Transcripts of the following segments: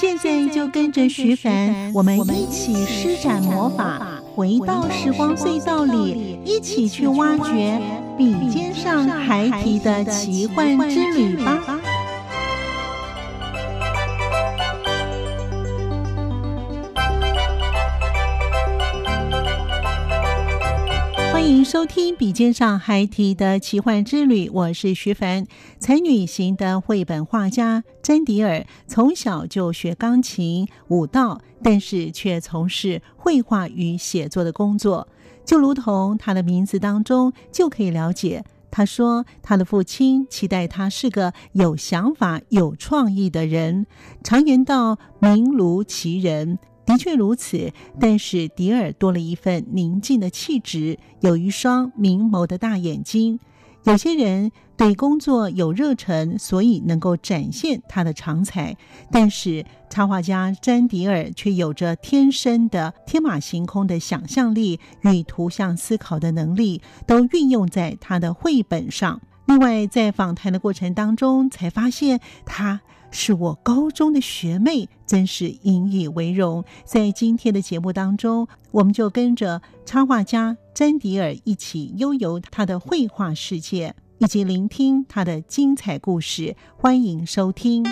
现在就跟着徐凡，我们一起施展魔法，回到时光隧道里，一起去挖掘笔尖上孩提的奇幻之旅吧。收听《笔尖上孩提的奇幻之旅》，我是徐凡。才女型的绘本画家詹迪尔从小就学钢琴、舞蹈，但是却从事绘画与写作的工作。就如同他的名字当中就可以了解，他说他的父亲期待他是个有想法、有创意的人。常言道：“名如其人。”的确如此，但是迪尔多了一份宁静的气质，有一双明眸的大眼睛。有些人对工作有热忱，所以能够展现他的长才；但是插画家詹迪尔却有着天生的天马行空的想象力与图像思考的能力，都运用在他的绘本上。另外，在访谈的过程当中，才发现他。是我高中的学妹，真是引以为荣。在今天的节目当中，我们就跟着插画家詹迪尔一起悠游他的绘画世界，以及聆听他的精彩故事。欢迎收听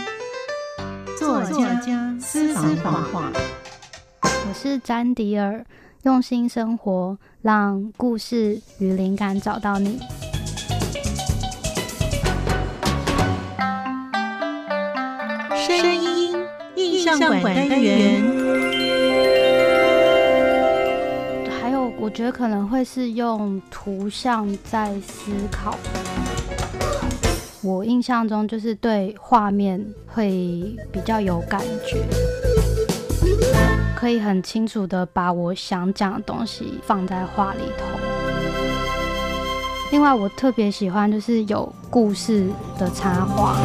作家私房画。我是詹迪尔，用心生活，让故事与灵感找到你。象馆单元，还有我觉得可能会是用图像在思考。我印象中就是对画面会比较有感觉，可以很清楚的把我想讲的东西放在画里头。另外，我特别喜欢就是有故事的插画。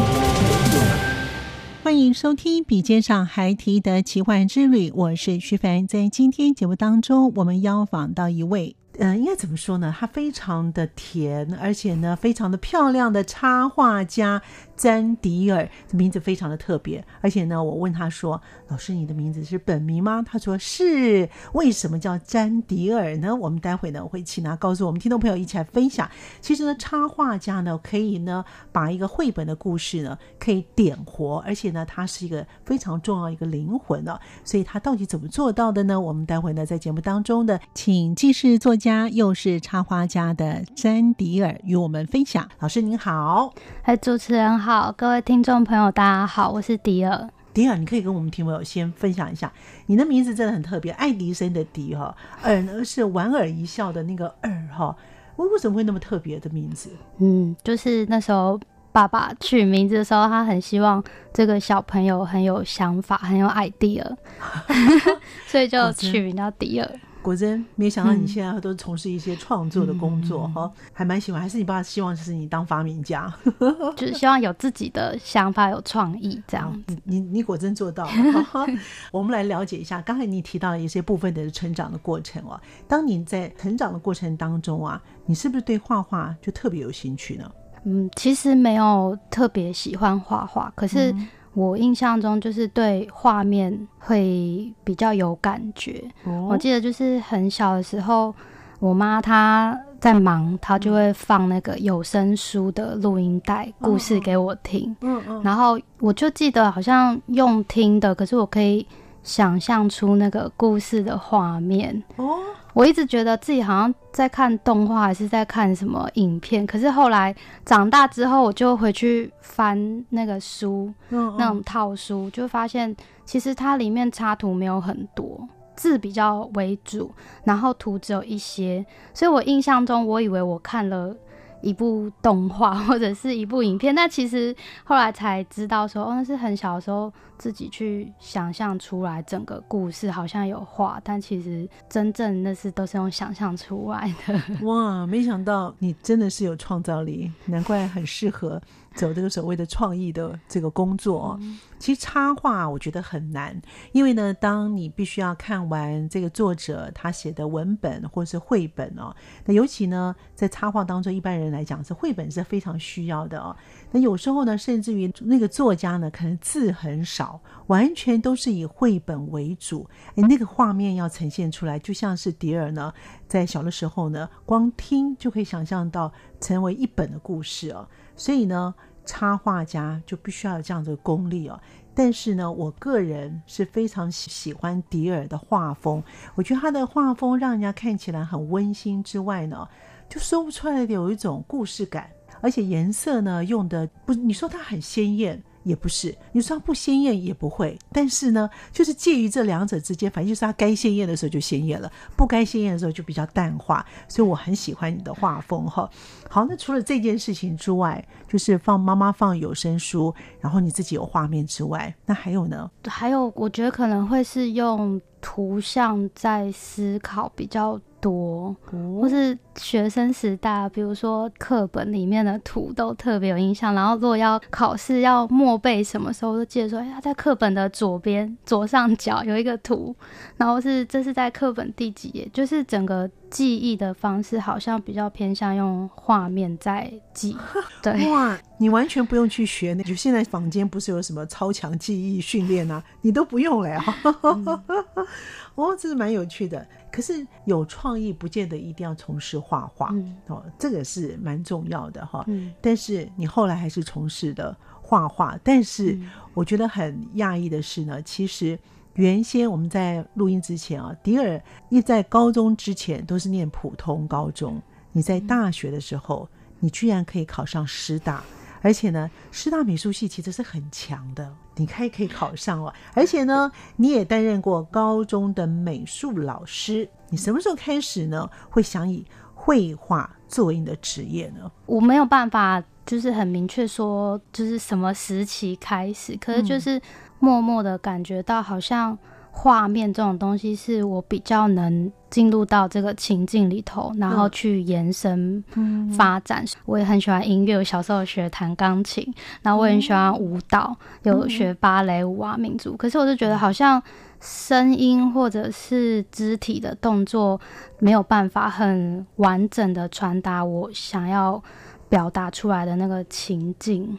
欢迎收听《笔尖上还提的奇幻之旅》，我是徐凡。在今天节目当中，我们邀访到一位。嗯，应该怎么说呢？他非常的甜，而且呢，非常的漂亮的插画家詹迪尔，这名字非常的特别。而且呢，我问他说：“老师，你的名字是本名吗？”他说：“是。”为什么叫詹迪尔呢？我们待会呢会请他告诉我们听众朋友一起来分享。其实呢，插画家呢可以呢把一个绘本的故事呢可以点活，而且呢，他是一个非常重要一个灵魂哦。所以他到底怎么做到的呢？我们待会呢在节目当中的，请既是作。家又是插画家的詹迪尔与我们分享。老师您好，哎，主持人好，各位听众朋友大家好，我是迪尔。迪尔，你可以跟我们听友先分享一下，你的名字真的很特别，爱迪生的迪哈，尔呢是莞尔一笑的那个尔哈，为为什么会那么特别的名字？嗯，就是那时候爸爸取名字的时候，他很希望这个小朋友很有想法，很有 idea，所以就取名叫迪尔。果真没想到你现在都是从事一些创作的工作哈，还蛮喜欢。还是你爸希望就是你当发明家，就是希望有自己的想法、有创意这样。你你果真做到了。我们来了解一下，刚才你提到了一些部分的成长的过程哦。当你在成长的过程当中啊，你是不是对画画就特别有兴趣呢？嗯，其实没有特别喜欢画画，可是。我印象中就是对画面会比较有感觉。我记得就是很小的时候，我妈她在忙，她就会放那个有声书的录音带故事给我听。嗯嗯。然后我就记得好像用听的，可是我可以想象出那个故事的画面。哦。我一直觉得自己好像在看动画，还是在看什么影片。可是后来长大之后，我就回去翻那个书，那种套书，就发现其实它里面插图没有很多，字比较为主，然后图只有一些，所以我印象中我以为我看了。一部动画 或者是一部影片，那其实后来才知道说，哦，那是很小的时候自己去想象出来整个故事，好像有画，但其实真正那是都是用想象出来的。哇，没想到你真的是有创造力，难怪很适合。走这个所谓的创意的这个工作，其实插画我觉得很难，因为呢，当你必须要看完这个作者他写的文本或是绘本哦，那尤其呢，在插画当中，一般人来讲是绘本是非常需要的哦。那有时候呢，甚至于那个作家呢，可能字很少，完全都是以绘本为主，哎，那个画面要呈现出来，就像是迪尔呢，在小的时候呢，光听就可以想象到成为一本的故事哦。所以呢，插画家就必须要有这样的功力哦。但是呢，我个人是非常喜喜欢迪尔的画风，我觉得他的画风让人家看起来很温馨之外呢，就说不出来的有一种故事感，而且颜色呢用的不，你说它很鲜艳。也不是，你说它不鲜艳也不会，但是呢，就是介于这两者之间，反正就是它该鲜艳的时候就鲜艳了，不该鲜艳的时候就比较淡化，所以我很喜欢你的画风哈。好，那除了这件事情之外，就是放妈妈放有声书，然后你自己有画面之外，那还有呢？还有，我觉得可能会是用图像在思考比较。多，或是学生时代，比如说课本里面的图都特别有印象。然后如果要考试要默背，什么时候都记得说，哎，他在课本的左边左上角有一个图，然后是这是在课本第几页，就是整个记忆的方式好像比较偏向用画面在记。对，哇，你完全不用去学，那就现在坊间不是有什么超强记忆训练啊，你都不用了。哦，这是蛮有趣的。可是有创意不见得一定要从事画画哦，这个是蛮重要的哈。但是你后来还是从事的画画。但是我觉得很讶异的是呢，其实原先我们在录音之前啊，迪尔一在高中之前都是念普通高中，你在大学的时候，你居然可以考上师大。而且呢，师大美术系其实是很强的，你可以可以考上哦。而且呢，你也担任过高中的美术老师。你什么时候开始呢？会想以绘画作为你的职业呢？我没有办法，就是很明确说，就是什么时期开始。可是就是默默的感觉到，好像画面这种东西是我比较能。进入到这个情境里头，然后去延伸发展。我也很喜欢音乐，我小时候学弹钢琴，然后我也很喜欢舞蹈，有学芭蕾舞啊、民族。可是我就觉得好像声音或者是肢体的动作没有办法很完整的传达我想要表达出来的那个情境。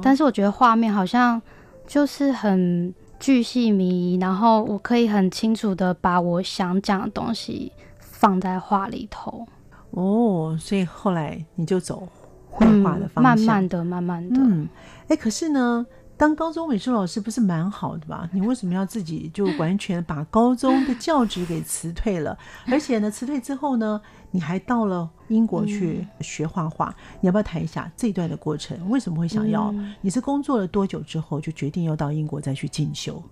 但是我觉得画面好像就是很。巨细靡遗，然后我可以很清楚的把我想讲的东西放在画里头。哦，所以后来你就走绘画的方向，慢慢的、慢慢的。嗯，哎，可是呢，当高中美术老师不是蛮好的吧？你为什么要自己就完全把高中的教职给辞退了？而且呢，辞退之后呢？你还到了英国去学画画，你要不要谈一下这一段的过程？为什么会想要？你是工作了多久之后就决定要到英国再去进修？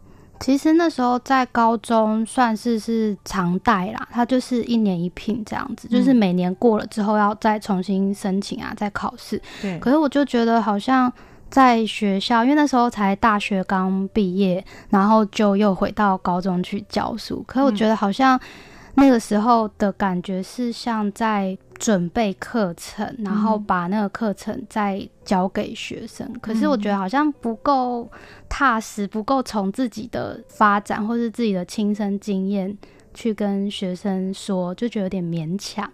其实那时候在高中算是是常带啦，它就是一年一聘这样子，就是每年过了之后要再重新申请啊，再考试。对。可是我就觉得好像在学校，因为那时候才大学刚毕业，然后就又回到高中去教书。可是我觉得好像。那个时候的感觉是像在准备课程，然后把那个课程再交给学生。可是我觉得好像不够踏实，不够从自己的发展或是自己的亲身经验去跟学生说，就觉得有点勉强。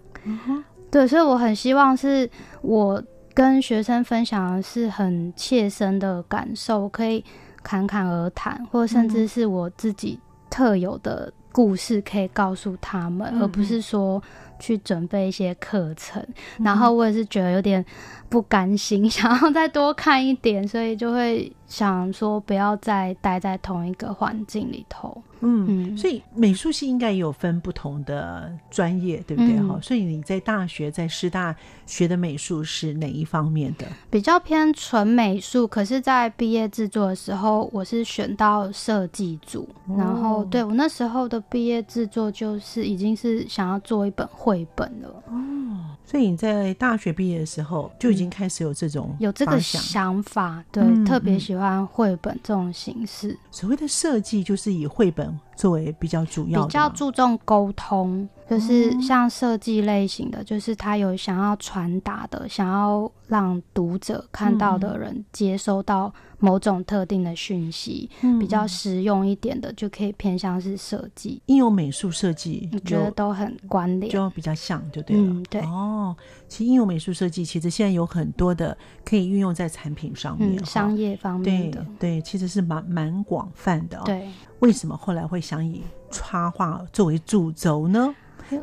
对，所以我很希望是我跟学生分享的是很切身的感受，可以侃侃而谈，或甚至是我自己特有的。故事可以告诉他们，而不是说去准备一些课程，然后我也是觉得有点不甘心，想要再多看一点，所以就会想说不要再待在同一个环境里头。嗯，所以美术系应该也有分不同的专业，对不对？哈，所以你在大学在师大学的美术是哪一方面的？比较偏纯美术，可是，在毕业制作的时候，我是选到设计组，然后对我那时候的毕业制作就是已经是想要做一本绘本了。哦，所以你在大学毕业的时候就已经开始有这种有这个想法，对，特别喜喜欢绘本这种形式。所谓的设计就是以绘本。作为比较主要，比较注重沟通，就是像设计类型的，就是他有想要传达的，想要让读者看到的人接收到某种特定的讯息，比较实用一点的，就可以偏向是设计。应用美术设计，我觉得都很关联，就比较像，就对了。嗯，对。哦，其实应用美术设计，其实现在有很多的可以运用在产品上面，商业方面的，对，其实是蛮蛮广泛的。对。为什么后来会想以插画作为主轴呢？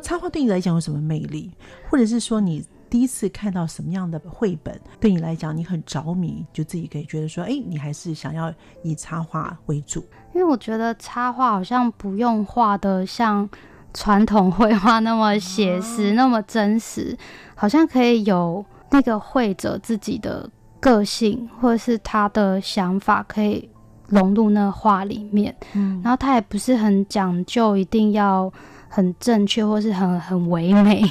插画对你来讲有什么魅力？或者是说你第一次看到什么样的绘本，对你来讲你很着迷，就自己可以觉得说，哎，你还是想要以插画为主？因为我觉得插画好像不用画的像传统绘画那么写实、那么真实，好像可以有那个绘者自己的个性，或者是他的想法可以。融入那画里面，嗯，然后他也不是很讲究，一定要很正确或是很很唯美，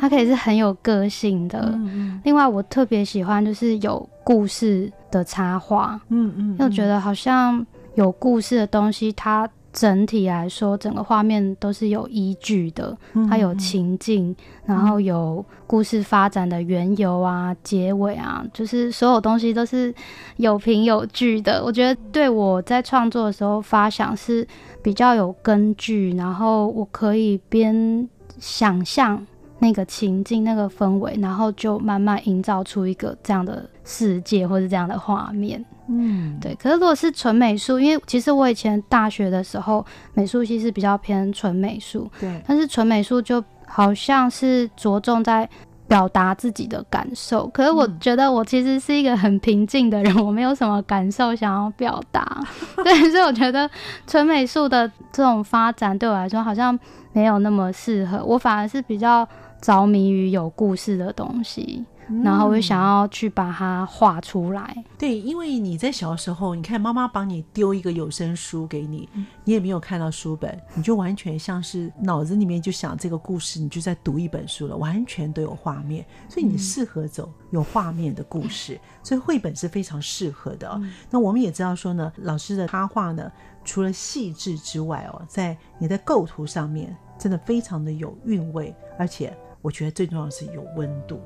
它可以是很有个性的。另外，我特别喜欢就是有故事的插画，嗯嗯，又觉得好像有故事的东西，它。整体来说，整个画面都是有依据的，它有情境，然后有故事发展的缘由啊、结尾啊，就是所有东西都是有凭有据的。我觉得对我在创作的时候发想是比较有根据，然后我可以边想象那个情境、那个氛围，然后就慢慢营造出一个这样的世界或者这样的画面。嗯，对。可是如果是纯美术，因为其实我以前大学的时候，美术系是比较偏纯美术。对。但是纯美术就好像是着重在表达自己的感受。可是我觉得我其实是一个很平静的人，我没有什么感受想要表达。对，所以我觉得纯美术的这种发展对我来说好像没有那么适合。我反而是比较着迷于有故事的东西。然后我就想要去把它画出来。对，因为你在小时候，你看妈妈帮你丢一个有声书给你，你也没有看到书本，你就完全像是脑子里面就想这个故事，你就在读一本书了，完全都有画面，所以你适合走有画面的故事，所以绘本是非常适合的。那我们也知道说呢，老师的插画呢，除了细致之外哦，在你的构图上面真的非常的有韵味，而且我觉得最重要的是有温度。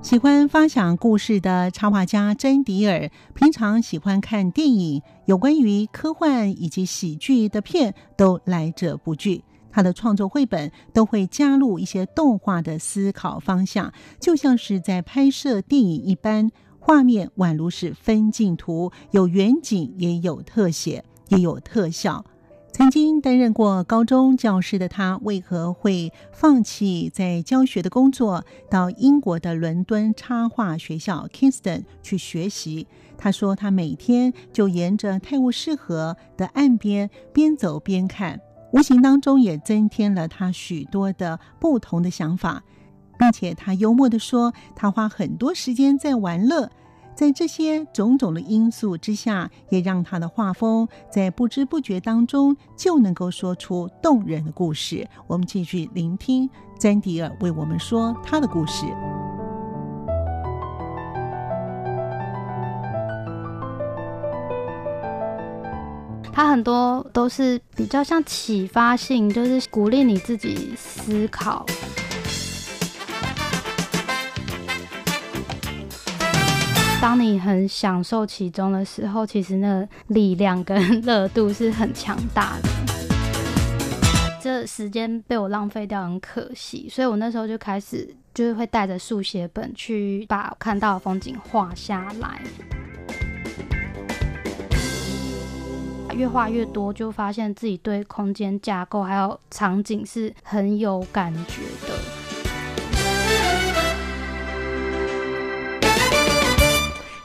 喜欢发想故事的插画家珍迪尔，平常喜欢看电影，有关于科幻以及喜剧的片都来者不拒。他的创作绘本都会加入一些动画的思考方向，就像是在拍摄电影一般，画面宛如是分镜图，有远景，也有特写，也有特效。曾经担任过高中教师的他，为何会放弃在教学的工作，到英国的伦敦插画学校 Kingston 去学习？他说，他每天就沿着泰晤士河的岸边边走边看，无形当中也增添了他许多的不同的想法，并且他幽默地说，他花很多时间在玩乐。在这些种种的因素之下，也让他的画风在不知不觉当中就能够说出动人的故事。我们继续聆听詹迪尔为我们说他的故事。他很多都是比较像启发性，就是鼓励你自己思考。当你很享受其中的时候，其实那力量跟 热度是很强大的。这时间被我浪费掉，很可惜。所以我那时候就开始，就是会带着速写本去把看到的风景画下来。越画越多，就发现自己对空间架构还有场景是很有感觉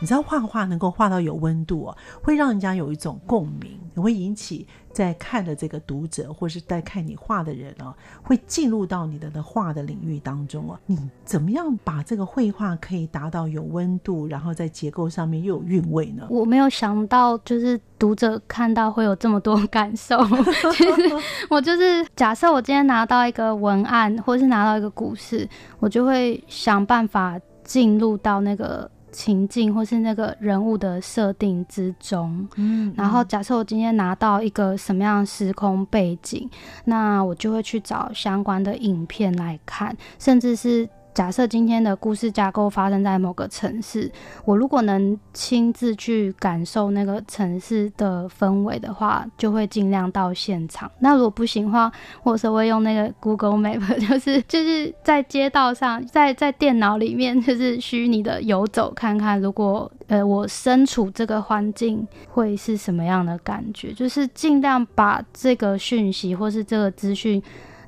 你知道画画能够画到有温度哦，会让人家有一种共鸣，也会引起在看的这个读者或是在看你画的人哦，会进入到你的的画的领域当中哦。你怎么样把这个绘画可以达到有温度，然后在结构上面又有韵味呢？我没有想到，就是读者看到会有这么多感受。其实我就是假设我今天拿到一个文案，或是拿到一个故事，我就会想办法进入到那个。情境或是那个人物的设定之中，嗯，然后假设我今天拿到一个什么样的时空背景，那我就会去找相关的影片来看，甚至是。假设今天的故事架构发生在某个城市，我如果能亲自去感受那个城市的氛围的话，就会尽量到现场。那如果不行的话，或者会用那个 Google Map，就是就是在街道上，在在电脑里面，就是虚拟的游走看看，如果呃我身处这个环境会是什么样的感觉，就是尽量把这个讯息或是这个资讯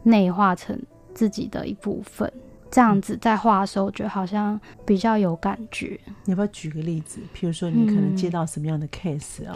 内化成自己的一部分。这样子在画的时候，我觉得好像比较有感觉。你要不要举个例子？譬如说，你可能接到什么样的 case 哦，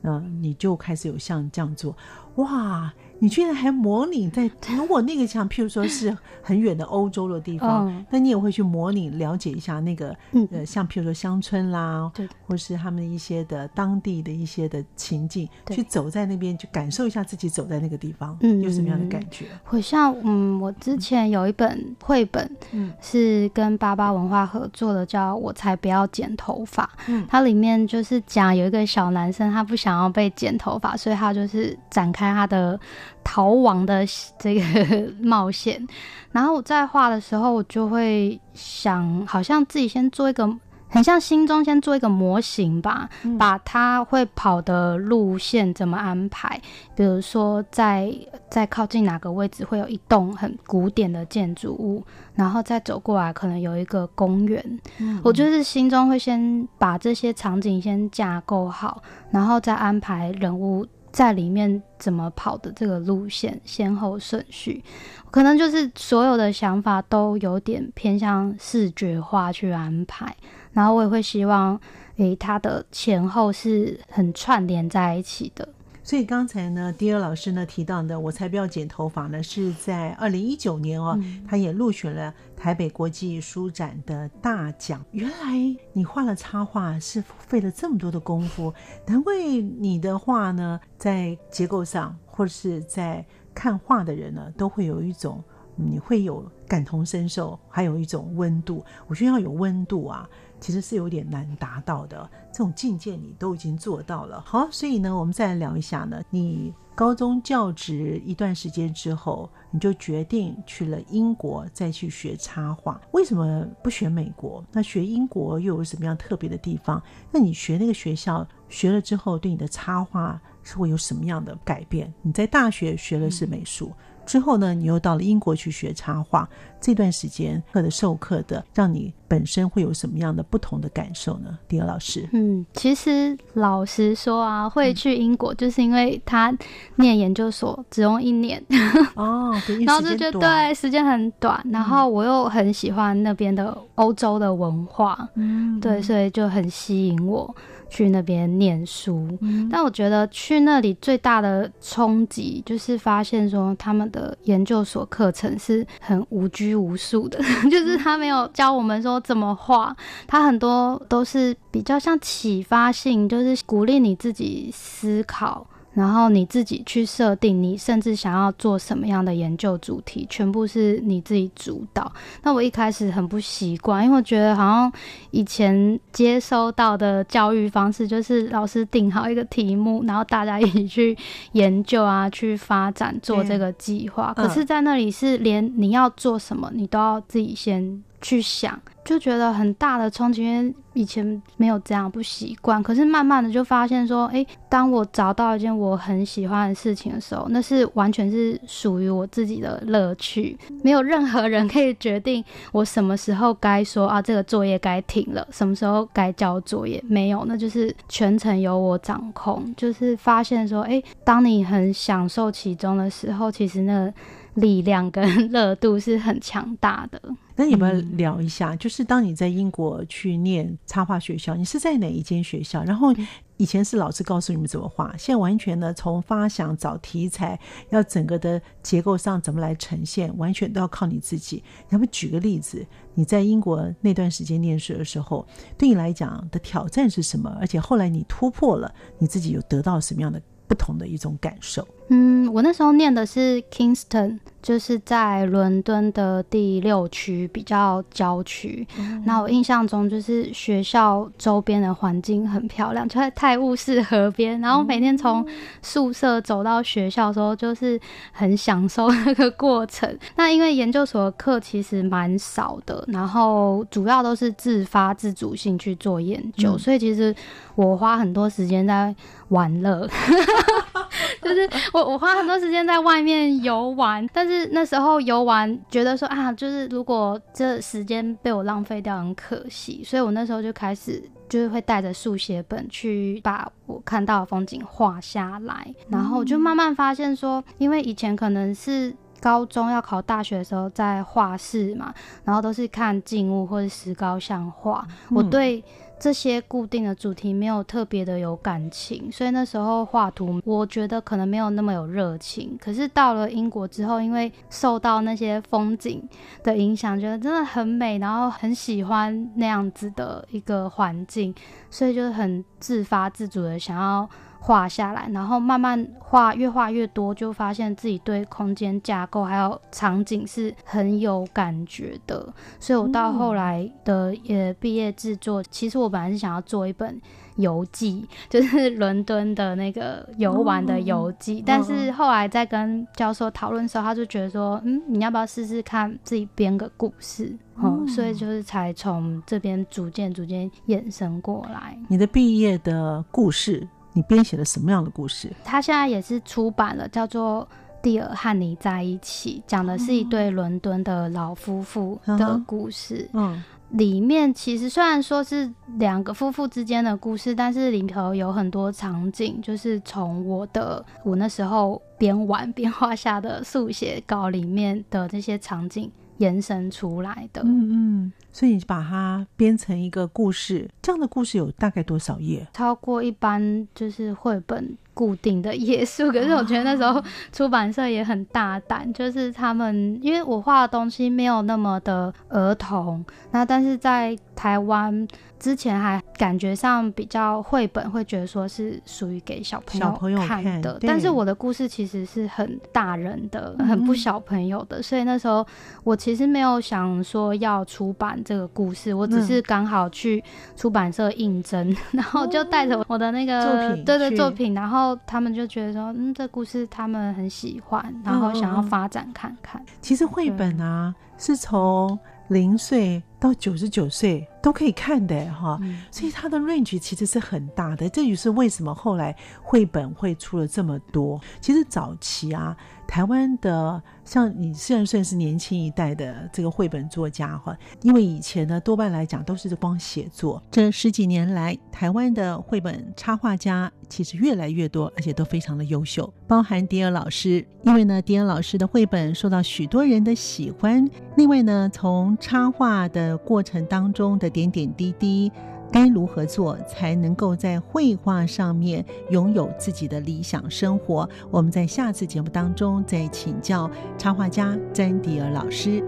那你就开始有像这样做，哇！你居然还模拟在？如果那个像，譬如说是很远的欧洲的地方，那你也会去模拟了解一下那个，呃，像譬如说乡村啦，对，或是他们一些的当地的一些的情境，去走在那边，去感受一下自己走在那个地方，嗯，有什么样的感觉？我像，嗯，我之前有一本绘本，嗯，是跟巴巴文化合作的，叫《我才不要剪头发》，嗯，它里面就是讲有一个小男生，他不想要被剪头发，所以他就是展开他的。逃亡的这个冒险，然后我在画的时候，我就会想，好像自己先做一个，很像心中先做一个模型吧，把他会跑的路线怎么安排，比如说在在靠近哪个位置会有一栋很古典的建筑物，然后再走过来可能有一个公园，我就是心中会先把这些场景先架构好，然后再安排人物。在里面怎么跑的这个路线先后顺序，可能就是所有的想法都有点偏向视觉化去安排，然后我也会希望，诶，它的前后是很串联在一起的。所以刚才呢，迪尔老师呢提到的，我才不要剪头发呢，是在二零一九年哦，他也入选了台北国际书展的大奖。原来你画了插画是费了这么多的功夫，难怪你的画呢，在结构上或者是在看画的人呢，都会有一种你会有感同身受，还有一种温度。我觉得要有温度啊。其实是有点难达到的，这种境界你都已经做到了。好，所以呢，我们再来聊一下呢。你高中教职一段时间之后，你就决定去了英国再去学插画。为什么不学美国？那学英国又有什么样特别的地方？那你学那个学校学了之后，对你的插画是会有什么样的改变？你在大学学的是美术。之后呢，你又到了英国去学插画，这段时间课的授课的，让你本身会有什么样的不同的感受呢？迪尔老师，嗯，其实老实说啊，会去英国就是因为他念研究所只用一年 哦，然后就觉得对时间很短，然后我又很喜欢那边的欧洲的文化，嗯，对，所以就很吸引我。去那边念书。但我觉得去那里最大的冲击就是发现说，他们的研究所课程是很无拘无束的，就是他没有教我们说怎么画，他很多都是比较像启发性，就是鼓励你自己思考。然后你自己去设定，你甚至想要做什么样的研究主题，全部是你自己主导。那我一开始很不习惯，因为我觉得好像以前接收到的教育方式就是老师定好一个题目，然后大家一起去研究啊，去发展做这个计划。可是，在那里是连你要做什么，你都要自己先。去想，就觉得很大的冲击，因为以前没有这样不习惯。可是慢慢的就发现说，诶，当我找到一件我很喜欢的事情的时候，那是完全是属于我自己的乐趣，没有任何人可以决定我什么时候该说啊，这个作业该停了，什么时候该交作业，没有，那就是全程由我掌控。就是发现说，诶，当你很享受其中的时候，其实那。力量跟热度是很强大的。那你们聊一下，就是当你在英国去念插画学校，你是在哪一间学校？然后以前是老师告诉你们怎么画，现在完全呢从发想找题材，要整个的结构上怎么来呈现，完全都要靠你自己。要不举个例子，你在英国那段时间念书的时候，对你来讲的挑战是什么？而且后来你突破了，你自己有得到什么样的不同的一种感受？嗯，我那时候念的是 Kingston，就是在伦敦的第六区，比较郊区。那我印象中就是学校周边的环境很漂亮，就在泰晤士河边。然后每天从宿舍走到学校的时候，就是很享受那个过程。那因为研究所的课其实蛮少的，然后主要都是自发自主性去做研究，所以其实我花很多时间在玩乐，就是我。我花很多时间在外面游玩，但是那时候游玩觉得说啊，就是如果这时间被我浪费掉，很可惜。所以我那时候就开始就是会带着速写本去把我看到的风景画下来，然后就慢慢发现说，因为以前可能是高中要考大学的时候在画室嘛，然后都是看静物或者石膏像画，我对。这些固定的主题没有特别的有感情，所以那时候画图，我觉得可能没有那么有热情。可是到了英国之后，因为受到那些风景的影响，觉得真的很美，然后很喜欢那样子的一个环境，所以就很自发自主的想要。画下来，然后慢慢画，越画越多，就发现自己对空间架构还有场景是很有感觉的。所以我到后来的也毕业制作，其实我本来是想要做一本游记，就是伦敦的那个游玩的游记。但是后来在跟教授讨论的时候，他就觉得说，嗯，你要不要试试看自己编个故事？嗯，所以就是才从这边逐渐逐渐衍生过来。你的毕业的故事。你编写了什么样的故事？他现在也是出版了，叫做《蒂尔和你在一起》，讲的是一对伦敦的老夫妇的故事。嗯，里面其实虽然说是两个夫妇之间的故事，但是里头有很多场景，就是从我的我那时候边玩边画下的速写稿里面的这些场景延伸出来的。嗯嗯。所以你把它编成一个故事，这样的故事有大概多少页？超过一般就是绘本固定的页数。可是我觉得那时候出版社也很大胆，就是他们因为我画的东西没有那么的儿童，那但是在台湾。之前还感觉上比较绘本，会觉得说是属于给小朋友看的，但是我的故事其实是很大人的，很不小朋友的，所以那时候我其实没有想说要出版这个故事，我只是刚好去出版社应征，然后就带着我的那个作品，对对作品，然后他们就觉得说，嗯，这故事他们很喜欢，然后想要发展看看。其实绘本啊，是从零岁到九十九岁。都可以看的哈，所以它的 range 其实是很大的。这也是为什么后来绘本会出了这么多。其实早期啊，台湾的像你虽然算是年轻一代的这个绘本作家哈，因为以前呢多半来讲都是光写作。这十几年来，台湾的绘本插画家其实越来越多，而且都非常的优秀，包含迪尔老师。因为呢，迪尔老师的绘本受到许多人的喜欢。另外呢，从插画的过程当中的点点滴滴，该如何做才能够在绘画上面拥有自己的理想生活？我们在下次节目当中再请教插画家詹迪尔老师。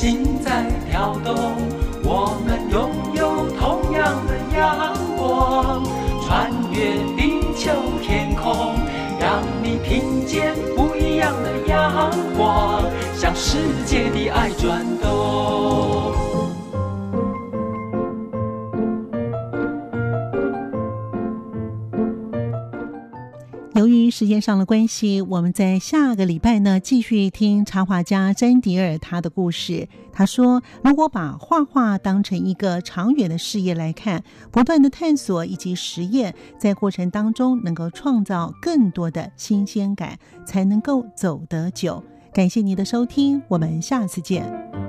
心在跳动我们拥有同样的阳光穿越地球天空让你听见不一样的阳光向世界的爱转动。时间上的关系，我们在下个礼拜呢继续听插画家詹迪尔他的故事。他说：“如果把画画当成一个长远的事业来看，不断的探索以及实验，在过程当中能够创造更多的新鲜感，才能够走得久。”感谢您的收听，我们下次见。